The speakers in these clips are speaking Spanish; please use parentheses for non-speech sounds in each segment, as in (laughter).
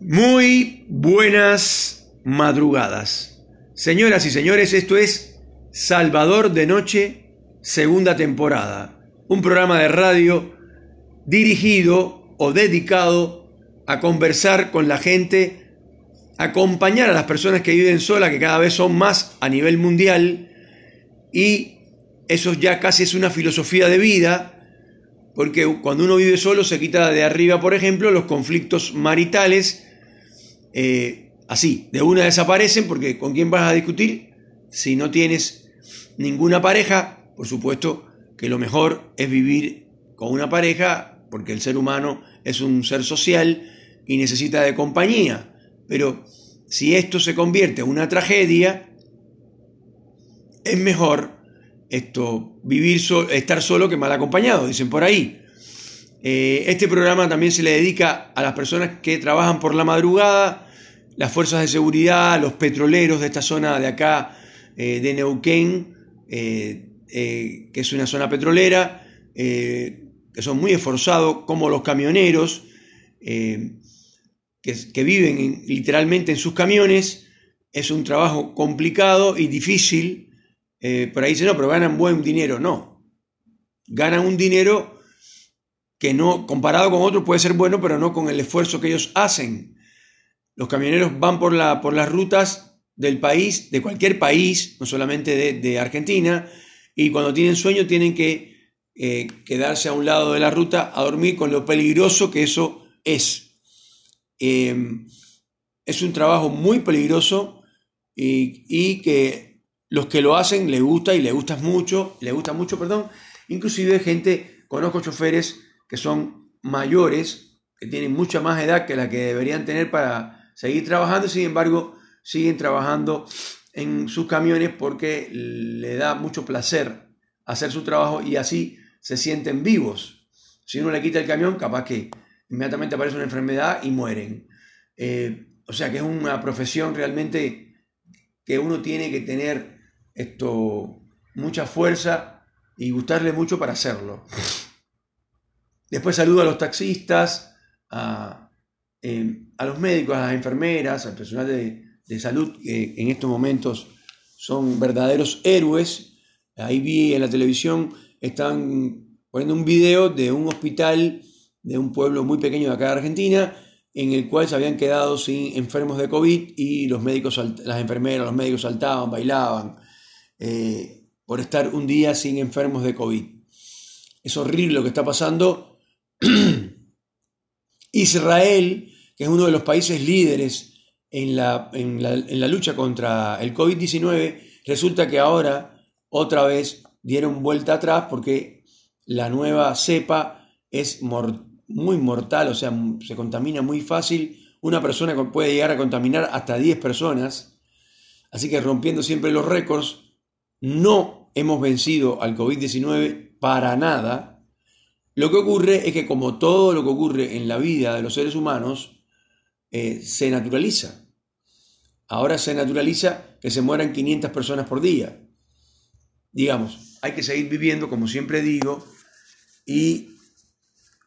Muy buenas madrugadas. Señoras y señores, esto es Salvador de Noche, segunda temporada. Un programa de radio dirigido o dedicado a conversar con la gente, acompañar a las personas que viven sola, que cada vez son más a nivel mundial, y eso ya casi es una filosofía de vida, porque cuando uno vive solo se quita de arriba, por ejemplo, los conflictos maritales, eh, así, de una desaparecen porque ¿con quién vas a discutir? Si no tienes ninguna pareja, por supuesto que lo mejor es vivir con una pareja porque el ser humano es un ser social y necesita de compañía. Pero si esto se convierte en una tragedia, es mejor esto, vivir estar solo que mal acompañado, dicen por ahí. Eh, este programa también se le dedica a las personas que trabajan por la madrugada, las fuerzas de seguridad, los petroleros de esta zona de acá, eh, de Neuquén, eh, eh, que es una zona petrolera, que son muy esforzados, como los camioneros, que, viven literalmente en sus camiones. Es un trabajo complicado y difícil. por ahí dicen, no, pero ganan buen dinero. No, ganan un dinero que no, comparado con otros, puede ser bueno, pero no con el esfuerzo que ellos hacen. Los camioneros van por, la, por las rutas del país, de cualquier país, no solamente de, Argentina, y cuando tienen sueño tienen que eh, quedarse a un lado de la ruta a dormir con lo peligroso que eso es. Em, es un trabajo muy peligroso y, que los que lo hacen les gusta y les gusta mucho, les gusta mucho, perdón. Inclusive gente, conozco choferes que son mayores, que tienen mucha más edad que la que deberían tener para seguir trabajando, sin embargo, siguen trabajando en sus camiones porque le da mucho placer hacer su trabajo y así se sienten vivos. Si uno le quita el camión, capaz que inmediatamente aparece una enfermedad y mueren. Eh, o sea que es una profesión realmente que uno tiene que tener esto, mucha fuerza y gustarle mucho para hacerlo. Después saludo a los taxistas, a, eh, a los médicos, a las enfermeras, al personal de, salud, que en estos momentos son verdaderos héroes. Ahí vi en la televisión, están poniendo un video de un hospital de un pueblo muy pequeño de acá de Argentina, en el cual se habían quedado sin enfermos de COVID y los médicos, las enfermeras, los médicos saltaban, bailaban, eh, por estar un día sin enfermos de COVID. Es horrible lo que está pasando. (clears throat) Israel que es uno de los países líderes en la, en la, lucha contra el COVID-19, resulta que ahora otra vez dieron vuelta atrás porque la nueva cepa es muy mortal, o sea, se contamina muy fácil. Una persona puede llegar a contaminar hasta 10 personas. Así que rompiendo siempre los récords, no hemos vencido al COVID-19 para nada. Lo que ocurre es que como todo lo que ocurre en la vida de los seres humanos, eh, se naturaliza. Ahora se naturaliza que se mueran 500 personas por día. Digamos, hay que seguir viviendo, como siempre digo, y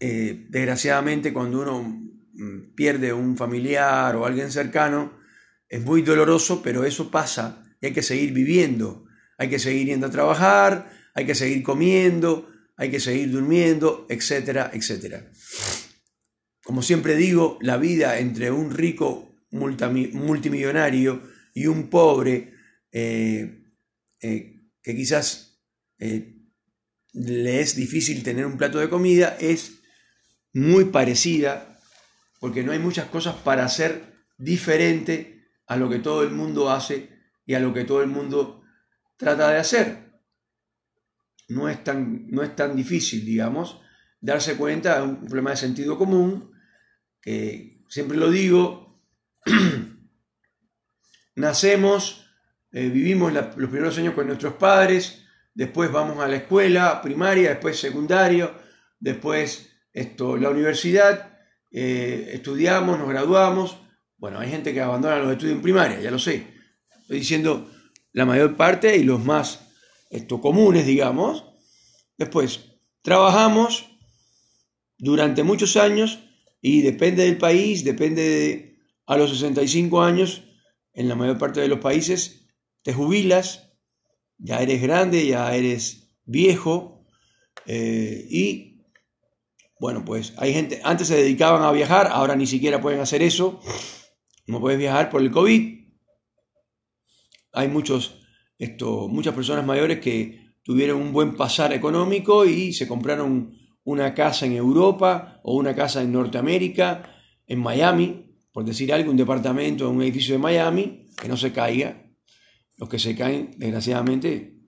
eh, desgraciadamente cuando uno mm, pierde un familiar o alguien cercano, es muy doloroso, pero eso pasa y hay que seguir viviendo. Hay que seguir yendo a trabajar, hay que seguir comiendo, hay que seguir durmiendo, etcétera, etcétera. Como siempre digo, la vida entre un rico multimillonario y un pobre eh, eh, que quizás eh, le es difícil tener un plato de comida es muy parecida porque no hay muchas cosas para hacer diferente a lo que todo el mundo hace y a lo que todo el mundo trata de hacer. No es tan, no es tan difícil, digamos, darse cuenta de un problema de sentido común siempre lo digo, (clears throat) nacemos, eh, vivimos los primeros años con nuestros padres, después vamos a la escuela primaria, después secundario, después esto, la universidad, eh, estudiamos, nos graduamos. Bueno, hay gente que abandona los estudios en primaria, ya lo sé. Estoy diciendo la mayor parte y los más esto, comunes, digamos. Después, trabajamos durante muchos años y depende del país, depende a los 65 años, en la mayor parte de los países, te jubilas, ya eres grande, ya eres viejo, eh, y bueno, pues hay gente, antes se dedicaban a viajar, ahora ni siquiera pueden hacer eso, no puedes viajar por el COVID. Hay muchos, esto, muchas personas mayores que tuvieron un buen pasar económico y se compraron una casa en Europa o una casa en Norteamérica, en Miami, por decir algo, un departamento, un edificio de Miami, que no se caiga. Los que se caen, desgraciadamente,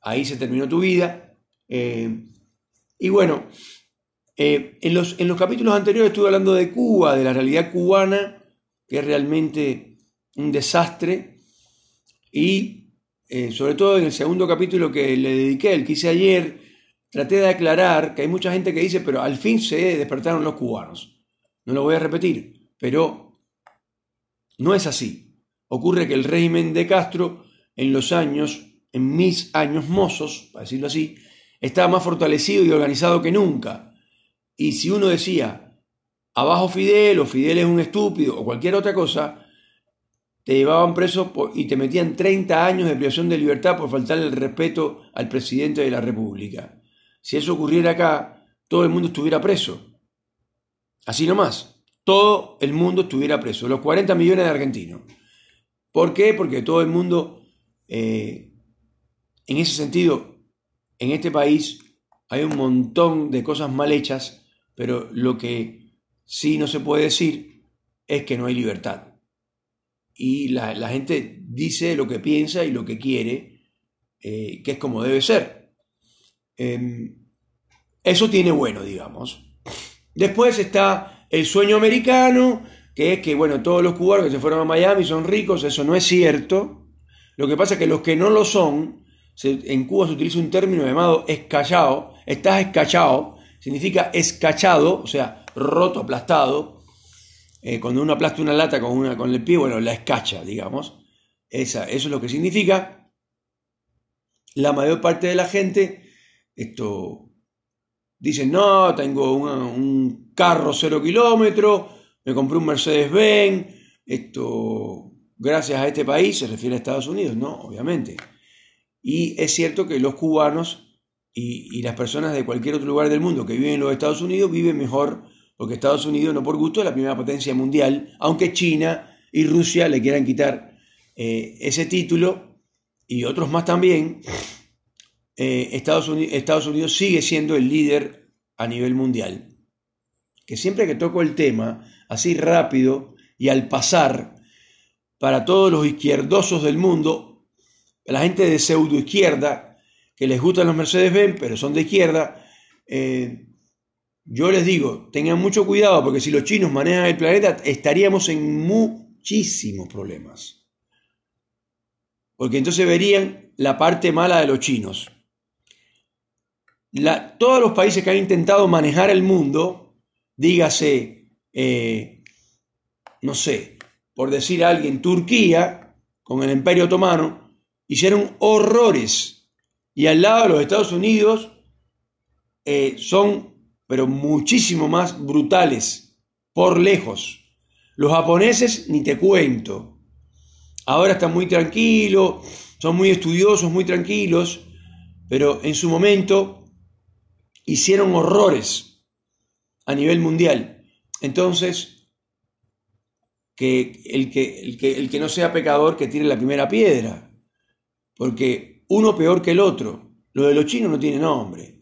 ahí se terminó tu vida. Eh, y bueno, eh, en, los, en los capítulos anteriores estuve hablando de Cuba, de la realidad cubana, que es realmente un desastre. Y eh, sobre todo en el segundo capítulo que le dediqué, el que hice ayer, traté de aclarar que hay mucha gente que dice, pero al fin se despertaron los cubanos. No lo voy a repetir, pero no es así. Ocurre que el régimen de Castro, en los años, en mis años mozos, para decirlo así, estaba más fortalecido y organizado que nunca. Y si uno decía, abajo Fidel, o Fidel es un estúpido, o cualquier otra cosa, te llevaban preso y te metían 30 años de privación de libertad por faltarle el respeto al presidente de la República. Si eso ocurriera acá, todo el mundo estuviera preso. Así nomás, todo el mundo estuviera preso, los 40 millones de argentinos. ¿Por qué? Porque todo el mundo, eh, en ese sentido, en este país hay un montón de cosas mal hechas, pero lo que sí no se puede decir es que no hay libertad. Y la, gente dice lo que piensa y lo que quiere, eh, que es como debe ser. Em, eso tiene bueno, digamos. Después está el sueño americano, que es que, bueno, todos los cubanos que se fueron a Miami son ricos, eso no es cierto. Lo que pasa es que los que no lo son, en Cuba se utiliza un término llamado escachado, estás escachado, significa escachado, o sea, roto, aplastado. Eh, cuando uno aplasta una lata con, una, con el pie, bueno, la escacha, digamos. Esa, eso es lo que significa. La mayor parte de la gente esto, dicen, no, tengo un carro cero kilómetros, me compré un Mercedes-Benz, esto, gracias a este país, se refiere a Estados Unidos, no, obviamente. Y es cierto que los cubanos y, y, las personas de cualquier otro lugar del mundo que viven en los Estados Unidos viven mejor porque Estados Unidos, no por gusto, es la primera potencia mundial, aunque China y Rusia le quieran quitar eh, ese título y otros más también. Eh, Estados, Unidos, sigue siendo el líder a nivel mundial. Que siempre que toco el tema, así rápido y al pasar, para todos los izquierdosos del mundo, la gente de pseudo izquierda, que les gustan los Mercedes-Benz, pero son de izquierda, eh, yo les digo, tengan mucho cuidado porque si los chinos manejan el planeta, estaríamos en muchísimos problemas. Porque entonces verían la parte mala de los chinos todos los países que han intentado manejar el mundo, dígase, eh, no sé, por decir a alguien, Turquía, con el Imperio Otomano, hicieron horrores. Y al lado de los Estados Unidos eh, son, pero muchísimo más brutales, por lejos. Los japoneses, ni te cuento. Ahora están muy tranquilos, son muy estudiosos, muy tranquilos, pero en su momento hicieron horrores a nivel mundial. Entonces, que el que, el que, el que no sea pecador que tire la primera piedra, porque uno peor que el otro. Lo de los chinos no tiene nombre.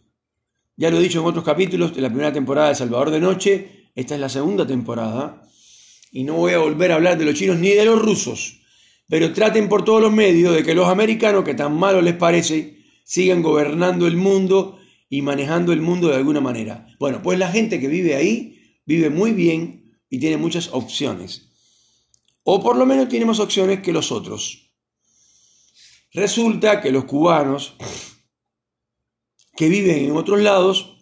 Ya lo he dicho en otros capítulos de la primera temporada de Salvador de Noche, esta es la segunda temporada, y no voy a volver a hablar de los chinos ni de los rusos, pero traten por todos los medios de que los americanos, que tan malo les parece, sigan gobernando el mundo y manejando el mundo de alguna manera. Bueno, pues la gente que vive ahí vive muy bien y tiene muchas opciones. O por lo menos tiene más opciones que los otros. Resulta que los cubanos que viven en otros lados,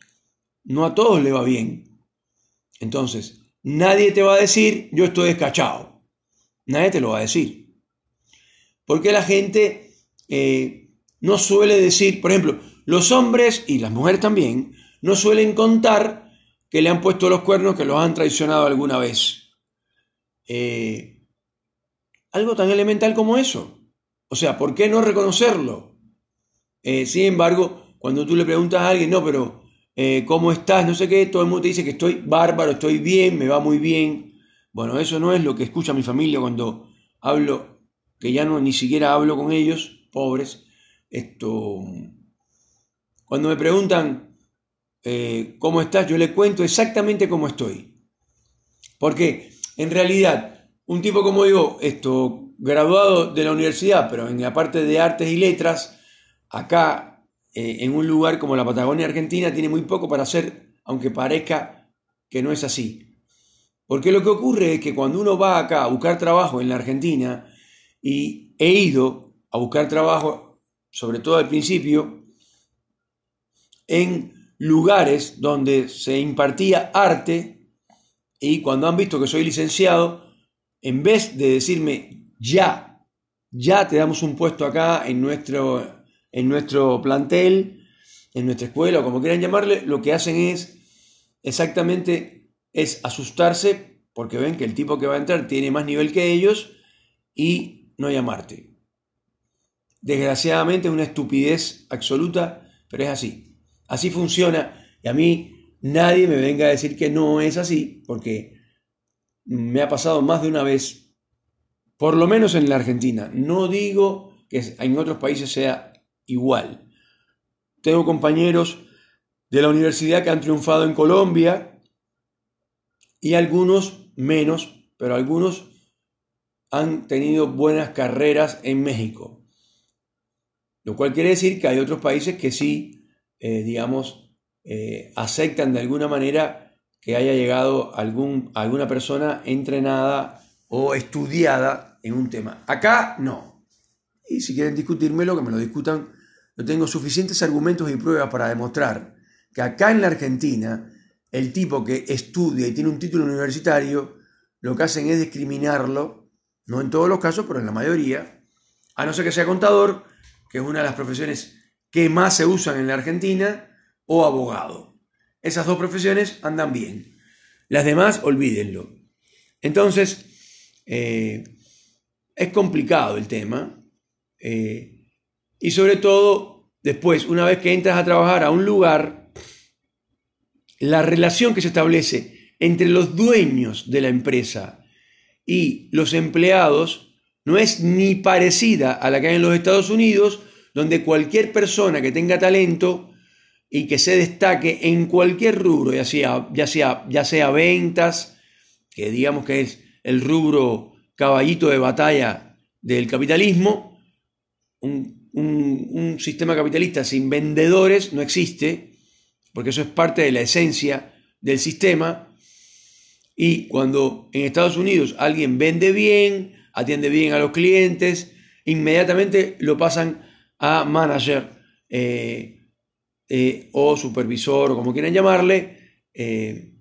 no a todos le va bien. Entonces, nadie te va a decir, yo estoy descachado. Nadie te lo va a decir. Porque la gente eh, no suele decir, por ejemplo, los hombres y las mujeres también no suelen contar que le han puesto los cuernos, que los han traicionado alguna vez. eh, algo tan elemental como eso. O sea, ¿por qué no reconocerlo? Eh, sin embargo, cuando tú le preguntas a alguien, no, pero eh, ¿cómo estás? No sé qué, todo el mundo te dice que estoy bárbaro, estoy bien, me va muy bien. Bueno, eso no es lo que escucha mi familia cuando hablo, que ya no ni siquiera hablo con ellos, pobres. Esto, cuando me preguntan eh, cómo estás, yo le cuento exactamente cómo estoy. Porque en realidad, un tipo como yo, esto, graduado de la universidad, pero en la parte de artes y letras, acá eh, en un lugar como la Patagonia Argentina tiene muy poco para hacer, aunque parezca que no es así. Porque lo que ocurre es que cuando uno va acá a buscar trabajo en la Argentina, y he ido a buscar trabajo, sobre todo al principio, en lugares donde se impartía arte, y cuando han visto que soy licenciado, en vez de decirme ya, ya te damos un puesto acá en nuestro en nuestro plantel, en nuestra escuela o como quieran llamarle, lo que hacen es exactamente es asustarse porque ven que el tipo que va a entrar tiene más nivel que ellos y no llamarte. Desgraciadamente es una estupidez absoluta, pero es así. Así funciona y a mí nadie me venga a decir que no es así porque me ha pasado más de una vez, por lo menos en la Argentina. No digo que en otros países sea igual. Tengo compañeros de la universidad que han triunfado en Colombia y algunos menos, pero algunos han tenido buenas carreras en México. Lo cual quiere decir que hay otros países que sí, eh, digamos, eh, aceptan de alguna manera que haya llegado algún, alguna persona entrenada o estudiada en un tema. Acá no. Y si quieren discutírmelo, que me lo discutan. Yo tengo suficientes argumentos y pruebas para demostrar que acá en la Argentina, el tipo que estudia y tiene un título universitario, lo que hacen es discriminarlo, no en todos los casos, pero en la mayoría, a no ser que sea contador, que es una de las profesiones que más se usan en la Argentina, o abogado. Esas dos profesiones andan bien. Las demás, olvídenlo. Entonces, eh, es complicado el tema. Eh, y sobre todo, después, una vez que entras a trabajar a un lugar, la relación que se establece entre los dueños de la empresa y los empleados no es ni parecida a la que hay en los Estados Unidos, donde cualquier persona que tenga talento y que se destaque en cualquier rubro, ya sea, ya sea, ya sea ventas, que digamos que es el rubro caballito de batalla del capitalismo, un, sistema capitalista sin vendedores no existe, porque eso es parte de la esencia del sistema. Y cuando en Estados Unidos alguien vende bien, atiende bien a los clientes, inmediatamente lo pasan a manager eh, eh, o supervisor o como quieran llamarle, eh,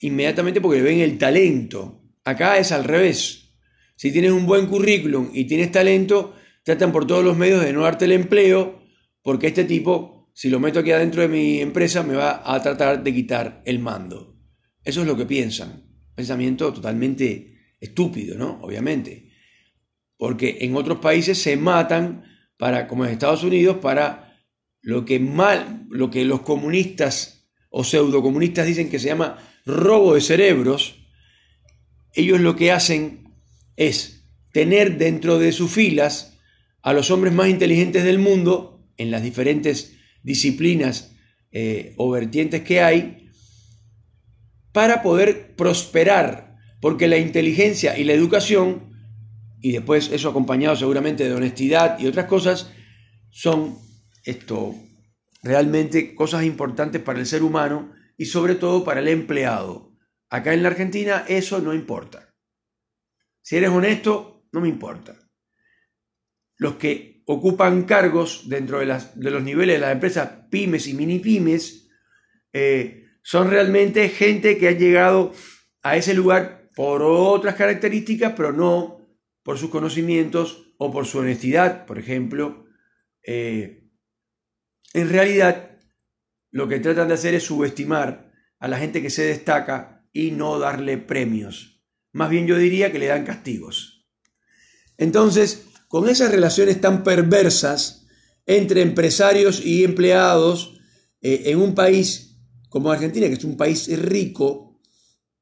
inmediatamente porque le ven el talento. Acá es al revés. Si tienes un buen currículum y tienes talento, tratan por todos los medios de no darte el empleo, porque este tipo, si lo meto aquí adentro de mi empresa, me va a tratar de quitar el mando. Eso es lo que piensan. Pensamiento totalmente estúpido, ¿no? Obviamente. Porque en otros países se matan para, como en Estados Unidos, para lo que mal, lo que los comunistas o pseudocomunistas dicen que se llama robo de cerebros. Ellos lo que hacen es tener dentro de sus filas a los hombres más inteligentes del mundo en las diferentes disciplinas eh, o vertientes que hay para poder prosperar, porque la inteligencia y la educación, y después eso acompañado seguramente de honestidad y otras cosas, son esto realmente cosas importantes para el ser humano y sobre todo para el empleado. Acá en la Argentina eso no importa. Si eres honesto, no me importa los que ocupan cargos dentro de, los niveles de las empresas pymes y mini pymes, eh, son realmente gente que ha llegado a ese lugar por otras características, pero no por sus conocimientos o por su honestidad, por ejemplo. Eh, en realidad, lo que tratan de hacer es subestimar a la gente que se destaca y no darle premios. más bien yo diría que le dan castigos. Entonces, con esas relaciones tan perversas entre empresarios y empleados eh, en un país como Argentina, que es un país rico,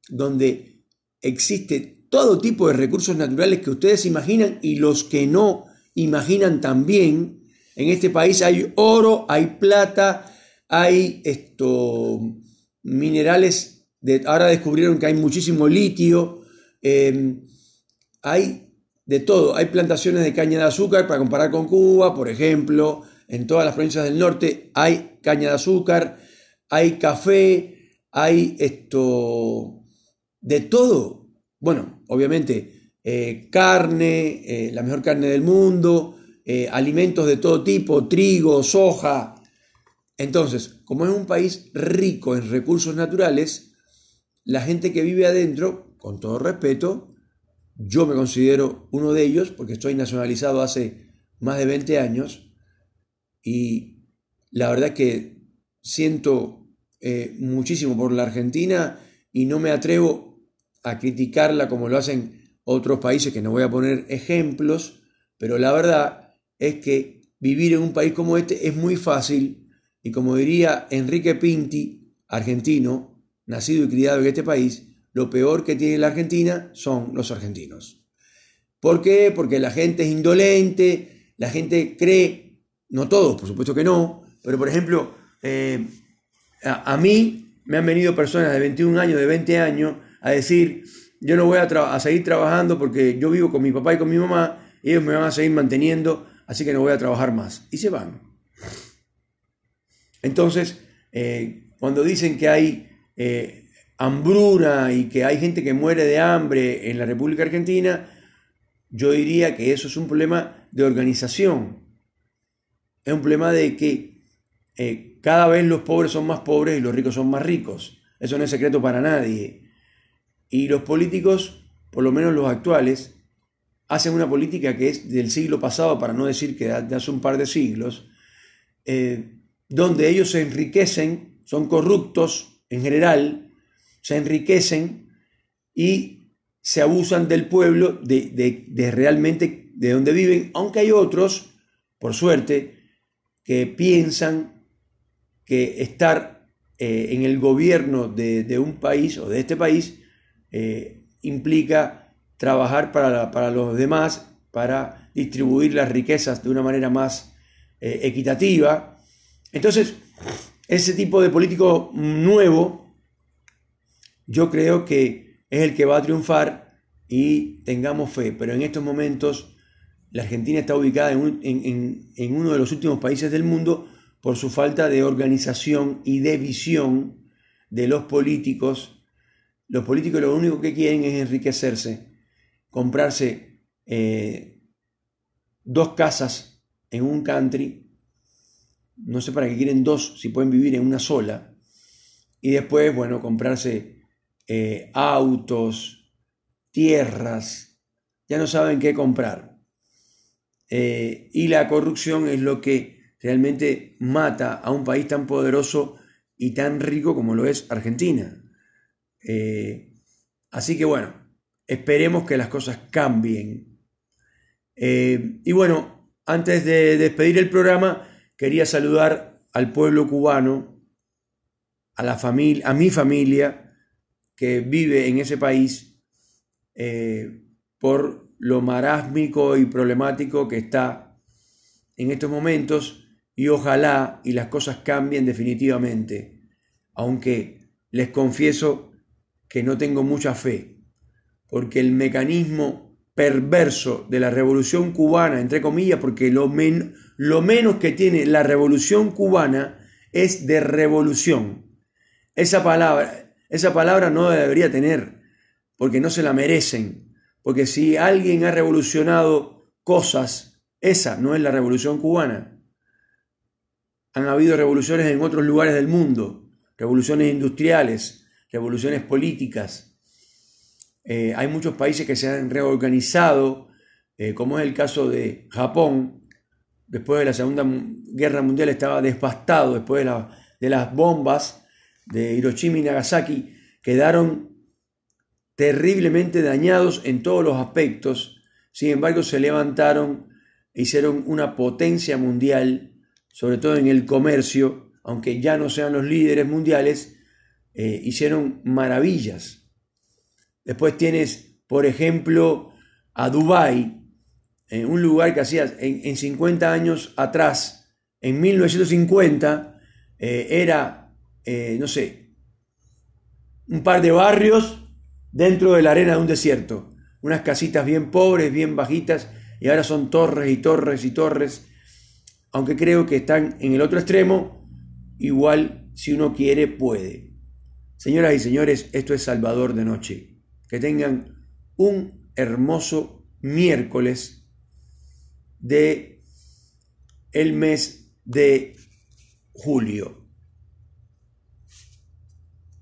donde existe todo tipo de recursos naturales que ustedes imaginan y los que no imaginan también. En este país hay oro, hay plata, hay esto, minerales, de, ahora descubrieron que hay muchísimo litio, em, hay de todo, hay plantaciones de caña de azúcar para comparar con Cuba, por ejemplo, en todas las provincias del norte hay caña de azúcar, hay café, hay esto, de todo. Bueno, obviamente, eh, carne, eh, la mejor carne del mundo, eh, alimentos de todo tipo, trigo, soja. Entonces, como es un país rico en recursos naturales, la gente que vive adentro, con todo respeto, yo me considero uno de ellos porque estoy nacionalizado hace más de 20 años y la verdad que siento muchísimo por la Argentina y no me atrevo a criticarla como lo hacen otros países, que no voy a poner ejemplos, pero la verdad es que vivir en un país como este es muy fácil y como diría Enrique Pinti, argentino, nacido y criado en este país, lo peor que tiene la Argentina son los argentinos. ¿Por qué? Porque la gente es indolente, la gente cree, no todos, por supuesto que no, pero por ejemplo, eh, a, mí me han venido personas de 21 años, de 20 años, a decir, yo no voy a, seguir trabajando porque yo vivo con mi papá y con mi mamá, ellos me van a seguir manteniendo, así que no voy a trabajar más. Y se van. Entonces, eh, cuando dicen que hay eh, hambruna y que hay gente que muere de hambre en la República Argentina, yo diría que eso es un problema de organización. Es un problema de que eh, cada vez los pobres son más pobres y los ricos son más ricos. Eso no es secreto para nadie. Y los políticos, por lo menos los actuales, hacen una política que es del siglo pasado, para no decir que de hace un par de siglos, eh, donde ellos se enriquecen, son corruptos en general, se enriquecen y se abusan del pueblo, de, realmente de donde viven, aunque hay otros, por suerte, que piensan que estar eh, en el gobierno de, un país o de este país eh, implica trabajar para, los demás, para distribuir las riquezas de una manera más eh, equitativa. Entonces, ese tipo de político nuevo, yo creo que es el que va a triunfar y tengamos fe, pero en estos momentos la Argentina está ubicada en uno de los últimos países del mundo por su falta de organización y de visión de los políticos. Los políticos lo único que quieren es enriquecerse, comprarse eh, dos casas en un country, no sé para qué quieren dos si pueden vivir en una sola, y después, bueno, comprarse eh, autos, tierras, ya no saben qué comprar. Eh, y la corrupción es lo que realmente mata a un país tan poderoso y tan rico como lo es Argentina. Eh, así que bueno, esperemos que las cosas cambien. Eh, y bueno, antes de despedir el programa, quería saludar al pueblo cubano, a, la familia, a mi familia que vive en ese país, eh, por lo marásmico y problemático que está en estos momentos y ojalá y las cosas cambien definitivamente, aunque les confieso que no tengo mucha fe, porque el mecanismo perverso de la revolución cubana, entre comillas, porque lo, lo menos que tiene la revolución cubana es de revolución. Esa palabra, esa palabra no debería tener, porque no se la merecen, porque si alguien ha revolucionado cosas, esa no es la revolución cubana han habido revoluciones en otros lugares del mundo, revoluciones industriales, revoluciones políticas. Eh, hay muchos países que se han reorganizado, eh, como es el caso de Japón. Después de la Segunda Guerra Mundial estaba devastado, después de, de las bombas de Hiroshima y Nagasaki, quedaron terriblemente dañados en todos los aspectos, sin embargo se levantaron e hicieron una potencia mundial, sobre todo en el comercio, aunque ya no sean los líderes mundiales, eh, hicieron maravillas. Después tienes, por ejemplo, a Dubái, en un lugar que hacía en, 50 años atrás, en 1950, eh, era, eh, no sé, un par de barrios dentro de la arena de un desierto, unas casitas bien pobres, bien bajitas, y ahora son torres y torres y torres, aunque creo que están en el otro extremo, igual si uno quiere puede. Señoras y señores, esto es Salvador de Noche. Que tengan un hermoso miércoles de el mes de julio.